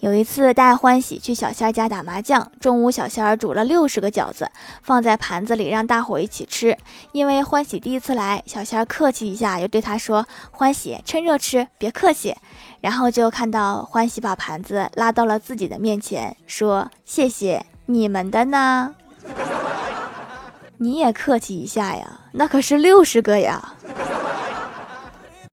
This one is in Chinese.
有一次带欢喜去小仙儿家打麻将，中午小仙儿煮了六十个饺子放在盘子里让大伙一起吃。因为欢喜第一次来，小仙儿客气一下又对他说：欢喜趁热吃，别客气。然后就看到欢喜把盘子拉到了自己的面前，说：谢谢你们的呢，你也客气一下呀。那可是六十个呀。